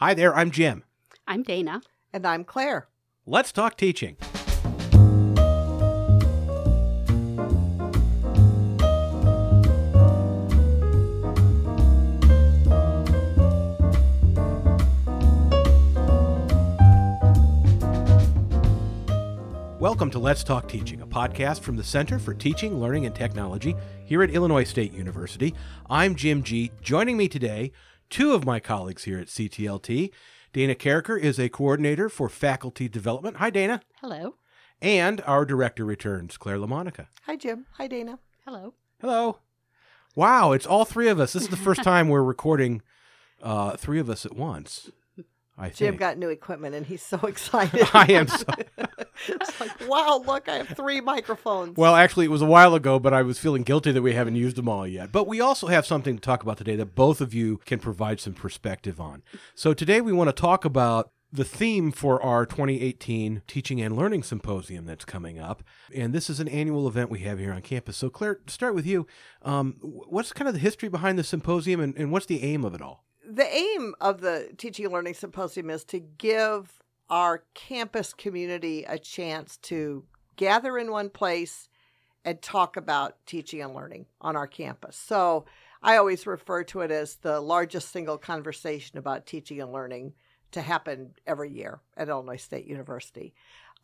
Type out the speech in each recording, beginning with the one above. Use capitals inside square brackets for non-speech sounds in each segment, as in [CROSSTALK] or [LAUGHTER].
Hi there, I'm Jim. I'm Dana. And I'm Claire. Let's talk teaching. Welcome to Let's Talk Teaching, a podcast from the Center for Teaching, Learning, and Technology here at Illinois State University. I'm Jim Gee. Joining me today, two of my colleagues here at CTLT. Dana Karraker is a coordinator for faculty development. Hi, Dana. Hello. And our director returns, Claire LaMonica. Hi, Jim. Hi, Dana. Hello. Hello. Wow, it's all three of us. This is the first time we're recording uh, three of us at once. I Jim think. got new equipment and he's so [LAUGHS] excited. I am so. [LAUGHS] [LAUGHS] it's like, wow, look, I have three microphones. Well, actually, it was a while ago, but I was feeling guilty that we haven't used them all yet. But we also have something to talk about today that both of you can provide some perspective on. So today we want to talk about the theme for our 2018 Teaching and Learning Symposium that's coming up. And this is an annual event we have here on campus. So, Claire, start with you. Um, what's kind of the history behind the symposium and, and what's the aim of it all? the aim of the Teaching and Learning Symposium is to give our campus community a chance to gather in one place and talk about teaching and learning on our campus. So I always refer to it as the largest single conversation about teaching and learning to happen every year at Illinois State University.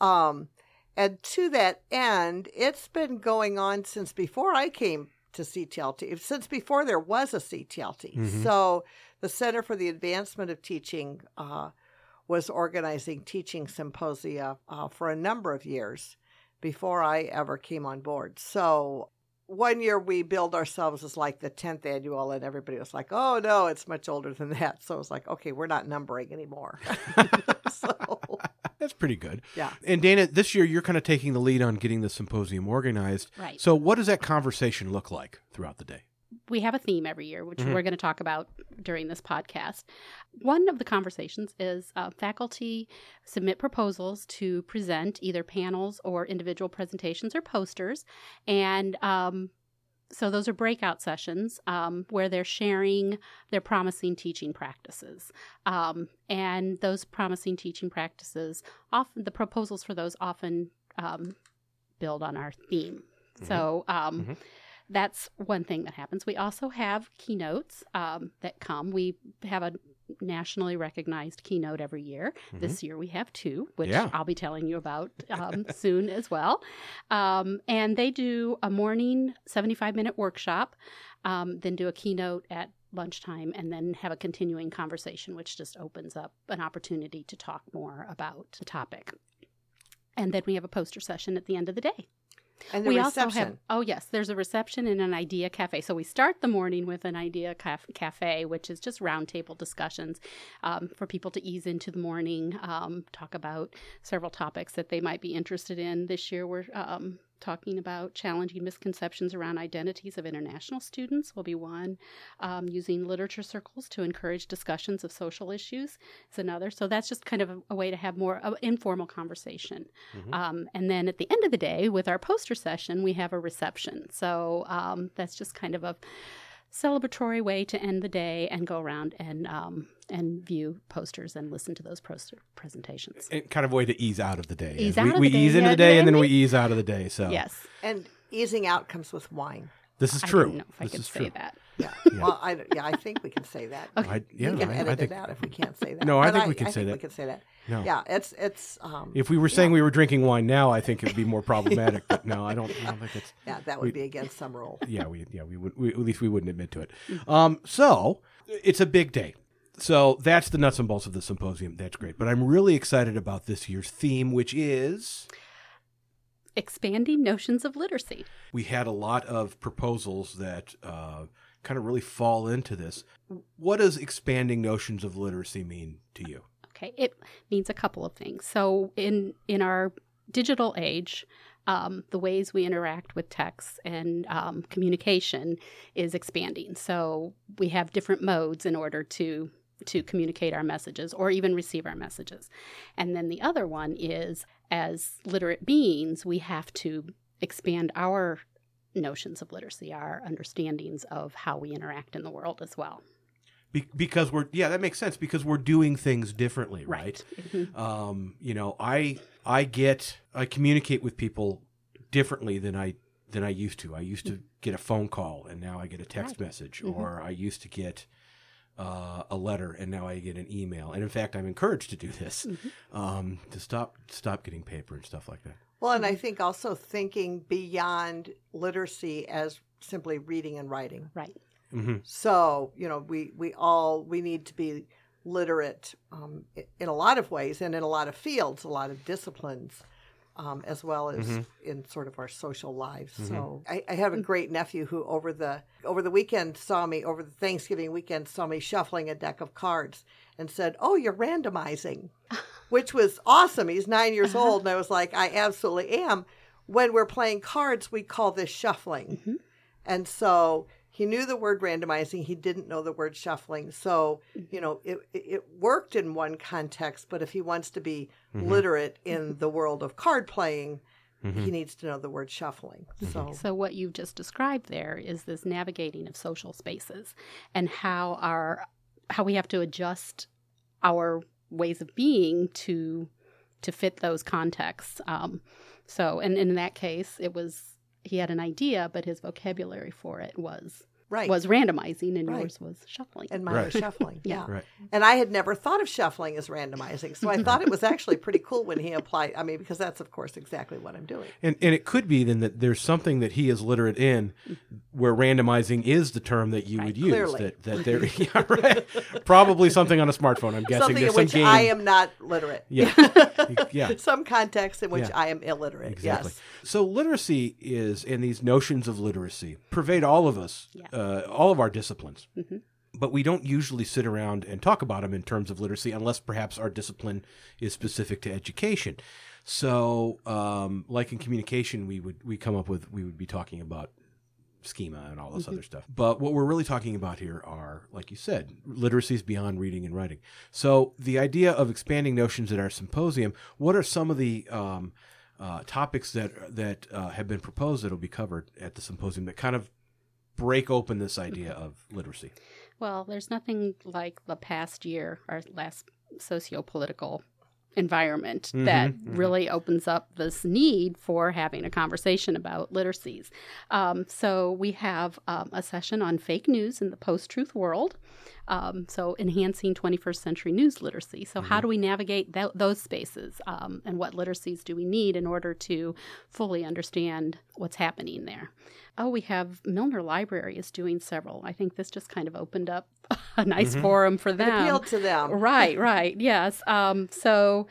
Um, and to that end, it's been going on since before I came to CTLT, since before there was a CTLT. Mhm. So the Center for the Advancement of Teaching uh, was organizing teaching symposia uh, for a number of years before I ever came on board. So one year we billed ourselves as like the 10th annual, and everybody was like, oh no, it's much older than that. So it was like, okay, we're not numbering anymore. [LAUGHS] [LAUGHS] so, That's pretty good. yeah. And Dana, this year you're kind of taking the lead on getting the symposium organized. Right. So, what does that conversation look like throughout the day? We have a theme every year, which Mhm. we're going to talk about during this podcast. One of the conversations is uh, faculty submit proposals to present either panels or individual presentations or posters. And um, so those are breakout sessions um, where they're sharing their promising teaching practices. Um, and those promising teaching practices, often the proposals for those often um, build on our theme. So um, Mhm. That's one thing that happens. We also have keynotes um, that come. We have a nationally recognized keynote every year. This year we have two, which Yeah. I'll be telling you about um, [LAUGHS] soon as well. Um, and they do a morning 75 minute workshop, um, then do a keynote at lunchtime, and then have a continuing conversation, which just opens up an opportunity to talk more about the topic. And then we have a poster session at the end of the day And the we reception. also have oh yes there's a reception and an idea cafe so we start the morning with an idea cafe which is just roundtable discussions um, for people to ease into the morning um, talk about several topics that they might be interested in this year we're um, talking about challenging misconceptions around identities of international students will be one um, using literature circles to encourage discussions of social issues is another so that's just kind of a, a way to have more uh, informal conversation Mhm. um, and then at the end of the day, with our poster session, we have a reception. So um, that's just kind of a celebratory way to end the day and go around and um, and view posters and listen to those poster presentations. And kind of a way to ease out of the day. Ease we out of we the day, ease into yeah, the day and and then we- we ease out of the day. So, Yes, And easing out comes with wine. This is I true. didn't know if I this could is say true. that. Yeah. [LAUGHS] Yeah. Well, I, yeah, I think we can say that. Okay. I, yeah, we can I, edit I think it out if we can't say that. No, I But think we can I say think that. We can say that. no. Yeah, it's it's. Um, If we were saying we were drinking wine now, I think it would be more problematic. but no, I don't, I don't think it's. [LAUGHS] yeah, that we- would be against some rule. Yeah, we yeah we would we, at least we wouldn't admit to it. Um, so it's a big day. So that's the nuts and bolts of the symposium. That's great. But I'm really excited about this year's theme, which is Expanding notions of literacy. we had a lot of proposals that uh, kind of really fall into this. What does expanding notions of literacy mean to you? Okay, it means a couple of things. So in in our digital age, um, the ways we interact with text and um, communication is expanding. So we have different modes in order to to communicate our messages or even receive our messages. And then the other one is as literate beings, we have to expand our notions of literacy, our understandings of how we interact in the world as well. Be- because we're yeah, that makes sense because we're doing things differently, right? Right. Mhm. Um, you know, I I get I communicate with people differently than I than I used to. I used to get a phone call and now I get a text Right. message, or I used to get uh, a letter and now I get an email. And in fact, I'm encouraged to do this um, to stop stop getting paper and stuff like that. Well, and I think also thinking beyond literacy as simply reading and writing. Right. hmm So, you know, we, we all, we need to be literate um, in a lot of ways and in a lot of fields, a lot of disciplines, um, as well as Mhm. in sort of our social lives. Mhm. So I, I have a great nephew who over the, over the weekend saw me, over the Thanksgiving weekend, saw me shuffling a deck of cards and said, oh, you're randomizing, [LAUGHS] which was awesome. He's nine years Uh-huh. old. And I was like, I absolutely am. When we're playing cards, we call this shuffling. Mhm. And so he knew the word randomizing. He didn't know the word shuffling. So, you know, it, it it worked in one context, but if he wants to be Mhm. literate in the world of card playing, Mhm. he needs to know the word shuffling. So, So what you've just described there is this navigating of social spaces and how our how we have to adjust our ways of being to to fit those contexts. Um, so and in that case, it was he had an idea, but his vocabulary for it was right. was randomizing, and Right. yours was shuffling. and mine Right. was shuffling. [LAUGHS] Yeah. yeah. Right. And I had never thought of shuffling as randomizing. So I thought it was actually pretty cool when he applied. I mean, because that's, of course, exactly what I'm doing. And and it could be then that there's something that he is literate in, where randomizing is the term that you Right. would use. Clearly. That that there, [LAUGHS] yeah, right. Probably something on a smartphone. I'm guessing Something there's in some which game. I am not literate. Yeah. [LAUGHS] yeah. Some context in which Yeah. I am illiterate. Exactly. Yes. So literacy is, and these notions of literacy pervade all of us, Yeah. uh, all of our disciplines. Mhm. But we don't usually sit around and talk about them in terms of literacy unless perhaps our discipline is specific to education. So, um, like in communication, we would we come up with we would be talking about schema and all this other stuff. But what we're really talking about here are, like you said, literacies beyond reading and writing. So the idea of expanding notions at our symposium, what are some of the um, uh, topics that that uh, have been proposed that will be covered at the symposium that kind of break open this idea of literacy? Well, there's nothing like the past year, our last socio-political environment Mhm, that mhm. really opens up this need for having a conversation about literacies. Um, so we have um, a session on fake news in the post-truth world. Um, so enhancing 21st century news literacy. So how do we navigate tho- those spaces, um, and what literacies do we need in order to fully understand what's happening there? Oh, we have Milner Library is doing several. I think this just kind of opened up [LAUGHS] a nice Mhm. forum for It them. appealed to them. [LAUGHS] Right, right, yes. Um, so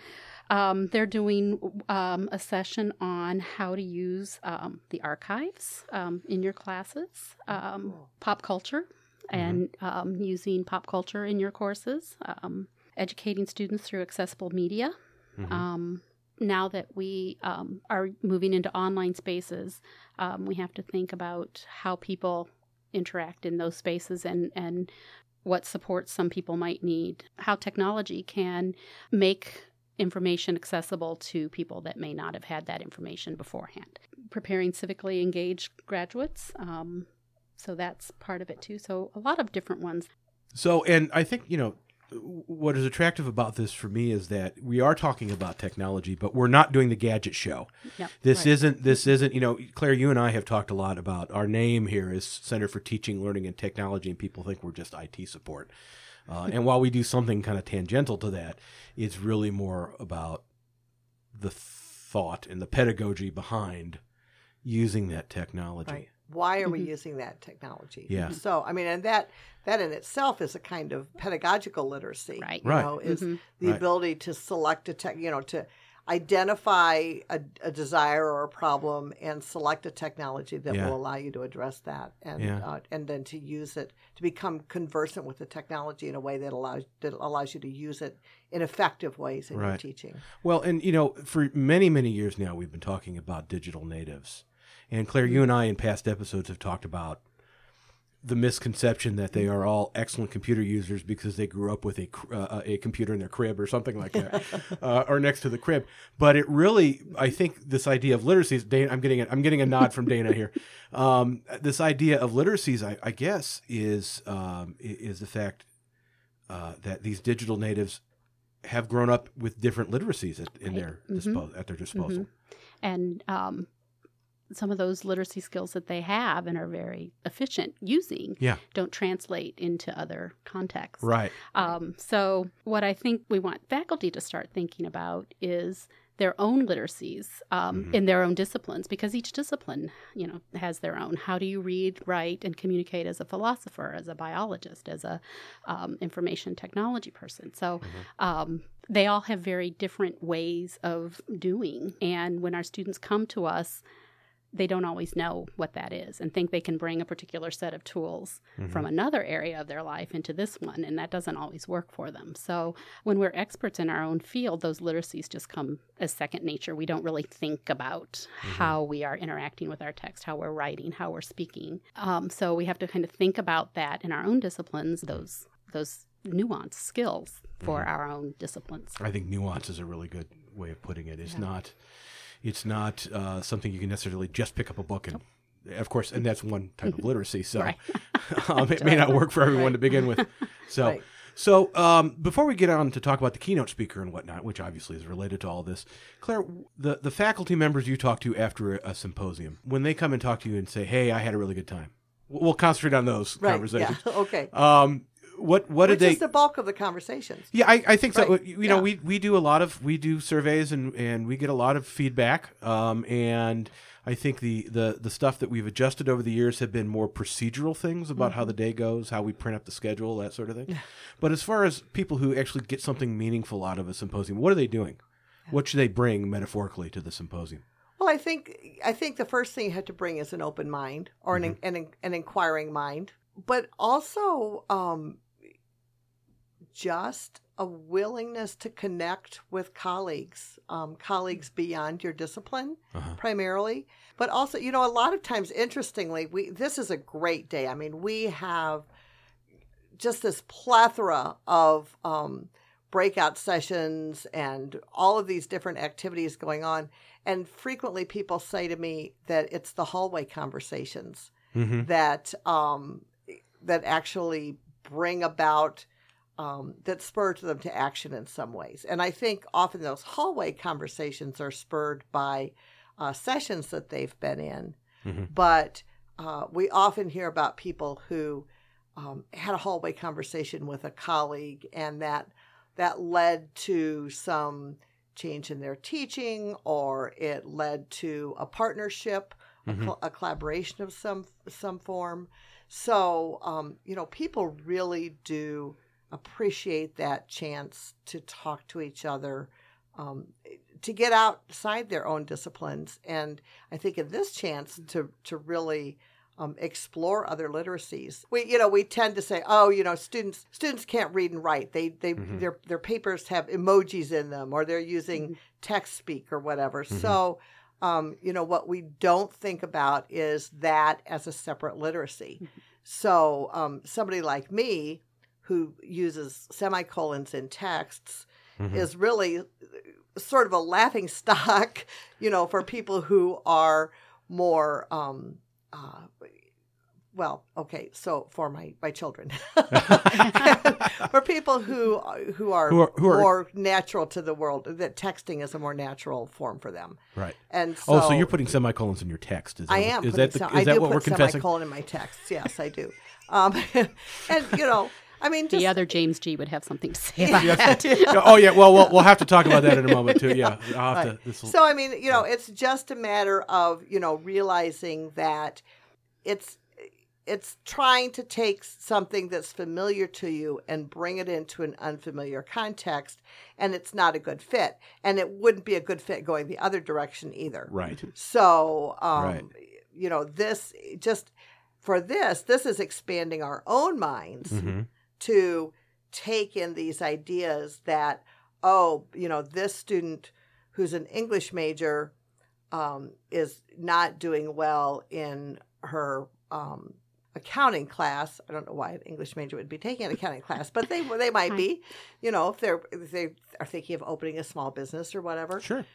um, they're doing um, a session on how to use um, the archives um, in your classes, um, pop culture, and um, using pop culture in your courses, um, educating students through accessible media. Mhm. Um, now that we um, are moving into online spaces, um, we have to think about how people interact in those spaces and, and what supports some people might need, how technology can make information accessible to people that may not have had that information beforehand. Preparing civically engaged graduates. Um, so that's part of it too. So a lot of different ones. So, and I think, you know, what is attractive about this for me is that we are talking about technology, but we're not doing the gadget show. Yep. This Right. isn't, this isn't, you know, Claire, you and I have talked a lot about our name here is Center for Teaching, Learning, and Technology, and people think we're just IT support. Uh, and while we do something kind of tangential to that, it's really more about the thought and the pedagogy behind using that technology. Right. Why are we Mhm. using that technology? Yeah. So, I mean, and that that in itself is a kind of pedagogical literacy. Right. You Right. know, is Mhm. the Right. ability to select a tech, you know, to identify a, a desire or a problem and select a technology that Yeah. will allow you to address that and Yeah. uh, and then to use it to become conversant with the technology in a way that allows that allows you to use it in effective ways in your teaching. Well, and you know, for many, many years now, we've been talking about digital natives. And Claire, you and I in past episodes have talked about the misconception that they are all excellent computer users because they grew up with a uh, a computer in their crib or something like that, [LAUGHS] uh, or next to the crib. But it really, I think, this idea of literacies. Dana, I'm getting a, I'm getting a nod from Dana here. Um, this idea of literacies, I, I guess, is um, is the fact uh, that these digital natives have grown up with different literacies at, in their Mhm. dispo- at their disposal. and um, some of those literacy skills that they have and are very efficient using Yeah. don't translate into other contexts. Right. Um, so, what I think we want faculty to start thinking about is their own literacies um, Mhm. in their own disciplines, because each discipline, you know, has their own. How do you read, write, and communicate as a philosopher, as a biologist, as a um, information technology person? So, um, they all have very different ways of doing, and when our students come to us. They don't always know what that is and think they can bring a particular set of tools Mm-hmm. from another area of their life into this one, and that doesn't always work for them. So, when we're experts in our own field, those literacies just come as second nature. We don't really think about how we are interacting with our text, how we're writing, how we're speaking. Um, so, we have to kind of think about that in our own disciplines, those those nuanced skills for our own disciplines. I think nuance is a really good way of putting it. It's Yeah. not, it's not uh, something you can necessarily just pick up a book and, of course, and that's one type of [LAUGHS] literacy. So [LAUGHS] um, it may not work for everyone to begin with. So. Right. So, um, before we get on to talk about the keynote speaker and whatnot, which obviously is related to all this, Claire, the, the faculty members you talk to after a, a symposium, when they come and talk to you and say, "Hey, I had a really good time," we'll we'll concentrate on those Right. conversations. Yeah. [LAUGHS] Okay. Um, what what Which did they? is the bulk of the conversations. Yeah, I, I think so. Right. You know, Yeah. we we do a lot of we do surveys and and we get a lot of feedback. Um, and I think the the the stuff that we've adjusted over the years have been more procedural things about Mm-hmm. how the day goes, how we print up the schedule, that sort of thing. Yeah. But as far as people who actually get something meaningful out of a symposium, what are they doing? What should they bring metaphorically to the symposium? Well, I think I think the first thing you have to bring is an open mind or an an, an inquiring mind, but also um, just a willingness to connect with colleagues, um, colleagues beyond your discipline, Uh-huh. primarily. But also, you know, a lot of times, interestingly, we this is a great day. I mean, we have just this plethora of um, breakout sessions and all of these different activities going on. And frequently, people say to me that it's the hallway conversations Mm-hmm. that um, that actually bring about um, that spur to them to action in some ways. And I think often those hallway conversations are spurred by uh, sessions that they've been in, Mhm. but uh, we often hear about people who um, had a hallway conversation with a colleague, and that that led to some change in their teaching, or it led to a partnership, a, col- a collaboration of some some form. So, um, you know, people really do appreciate that chance to talk to each other, um, to get outside their own disciplines, and I think in this chance to to really um, explore other literacies. We, you know, we tend to say, oh, you know, students students can't read and write. They they their their papers have emojis in them, or they're using text speak or whatever. So. Um, you know what we don't think about is that as a separate literacy. So um, somebody like me, who uses semicolons in texts, Mhm. is really sort of a laughing stock, [LAUGHS] you know, for people who are more. Um, uh, well, okay, so for my my children, [LAUGHS] for people who who are, Who are- who are- more natural to the world, that texting is a more natural form for them. Right. And so, oh, so you're putting semicolons in your text? Is that I am. Is putting that the, is I that do what put we're confessing? semicolon in my texts. Yes, I do. Um, [LAUGHS] and you know, I mean, just the other James Gee would have something to say about that. [LAUGHS] Yeah, oh yeah. Well, well, we'll have to talk about that in a moment too. Yeah. I'll have Right. to, So I mean, you know, it's just a matter of you know realizing that it's it's trying to take something that's familiar to you and bring it into an unfamiliar context, and it's not a good fit, and it wouldn't be a good fit going the other direction either. right. So, um, Right. you know, this just for this, this is expanding our own minds Mhm. To take in these ideas that, oh, you know, this student who's an English major um, is not doing well in her um, accounting class. I don't know why an English major would be taking an accounting class, but they they might be, you know, if they're if they are thinking of opening a small business or whatever Sure.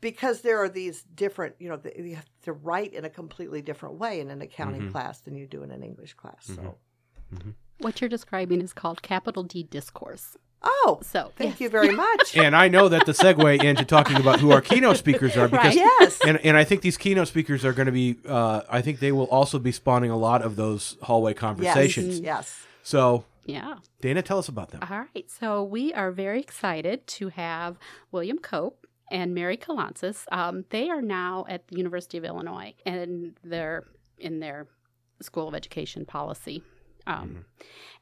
because there are these different, you know, the, you have to write in a completely different way in an accounting Mhm. class than you do in an English class. So, What you're describing is called capital D discourse. Oh, So thank yes. you very [LAUGHS] much. And I know that the segue into talking about who our keynote speakers are [LAUGHS] because Right. yes. and and I think these keynote speakers are going to be. Uh, I think they will also be spawning a lot of those hallway conversations. Yes. So, Yeah. Dana, tell us about them. All right. So we are very excited to have William Cope and Mary Kalantzis. Um, they are now at the University of Illinois, and they're in their School of Education policy. Um,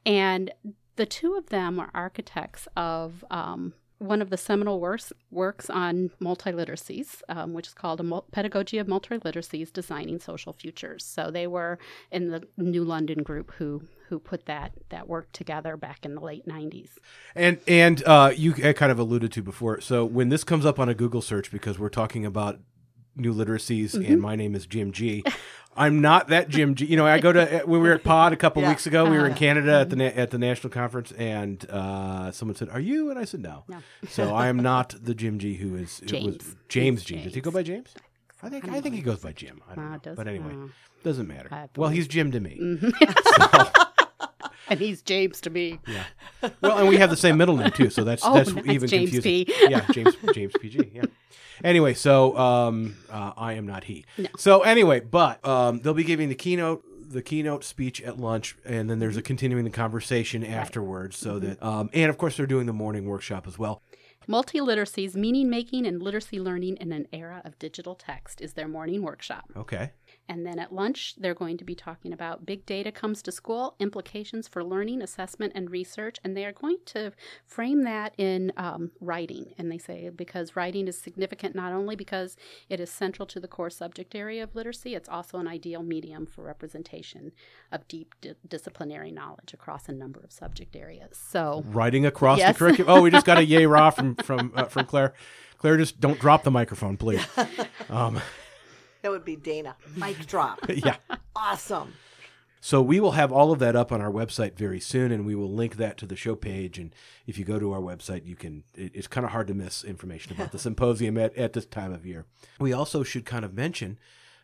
And the two of them are architects of um, one of the seminal works, works on multiliteracies, um, which is called a Mul- Pedagogy of Multiliteracies Designing Social Futures. So they were in the New London group who who put that that work together back in the late 90s. And and uh, you kind of alluded to before. So when this comes up on a Google search, because we're talking about new literacies, Mm-hmm. and my name is Jim Gee. I'm not that Jim Gee. You know, I go to when we were at Pod a couple Yeah. weeks ago. We were in Uh, Canada at the na- at the national conference, and uh, someone said, "Are you?" And I said, "No." No. So I am not the Jim Gee. Who is it was James. James Gee. Does he go by James? I think I I, think he goes by Jim. I don't Uh, know. but anyway, uh, doesn't matter. Well, he's Jim to me. [LAUGHS] and he's James to me. Yeah. Well, and we have the same middle name too, so that's [LAUGHS] Oh, that's nice. even James confusing. P. [LAUGHS] yeah, James James P. Gee. Yeah. Anyway, so um, uh, I am not he. No. So anyway, but um, they'll be giving the keynote the keynote speech at lunch, and then there's a continuing the conversation afterwards. So Mm-hmm. that um, and of course they're doing the morning workshop as well. Multiliteracies, meaning making and literacy learning in an era of digital text, is their morning workshop. Okay. And then at lunch, they're going to be talking about big data comes to school, implications for learning, assessment, and research. And they are going to frame that in um, writing. And they say because writing is significant not only because it is central to the core subject area of literacy, it's also an ideal medium for representation of deep di- disciplinary knowledge across a number of subject areas. So, Writing across Yes. the curriculum. Oh, we just got a yay raw from from uh, from [LAUGHS] Claire. Claire, just don't drop the microphone, please. [LAUGHS] Um, That would be Dana. Mic drop. [LAUGHS] yeah. Awesome. So we will have all of that up on our website very soon, and we will link that to the show page. And if you go to our website, you can. It, it's kind of hard to miss information about the [LAUGHS] symposium at, at this time of year. We also should kind of mention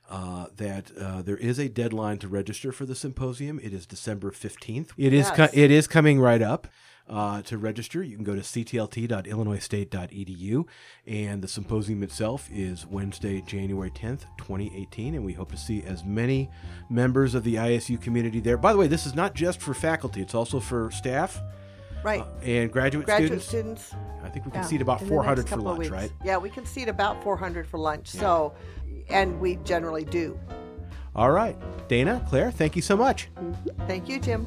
uh, that uh, there is a deadline to register for the symposium. It is December fifteenth. It is co- Yes. it is coming right up. Uh, to register, you can go to ctlt.illinoisstate.edu, and the symposium itself is Wednesday, January 10th, 2018, and we hope to see as many members of the ISU community there. By the way, this is not just for faculty; it's also for staff Right. uh, and graduate, Graduate students. students. I think we can yeah, seat about in 400 for lunch, right? Yeah, we can seat about 400 for lunch. So, and we generally do. All right, Dana, Claire, thank you so much. Thank you, Jim.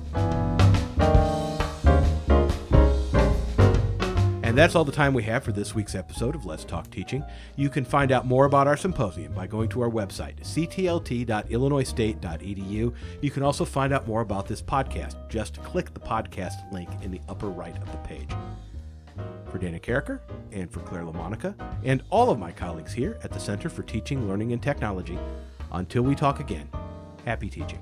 And that's all the time we have for this week's episode of Let's Talk Teaching. You can find out more about our symposium by going to our website, ctlt.illinoisstate.edu. You can also find out more about this podcast. Just click the podcast link in the upper right of the page. For Dana Karraker and for Claire LaMonica and all of my colleagues here at the Center for Teaching, Learning, and Technology, until we talk again, happy teaching.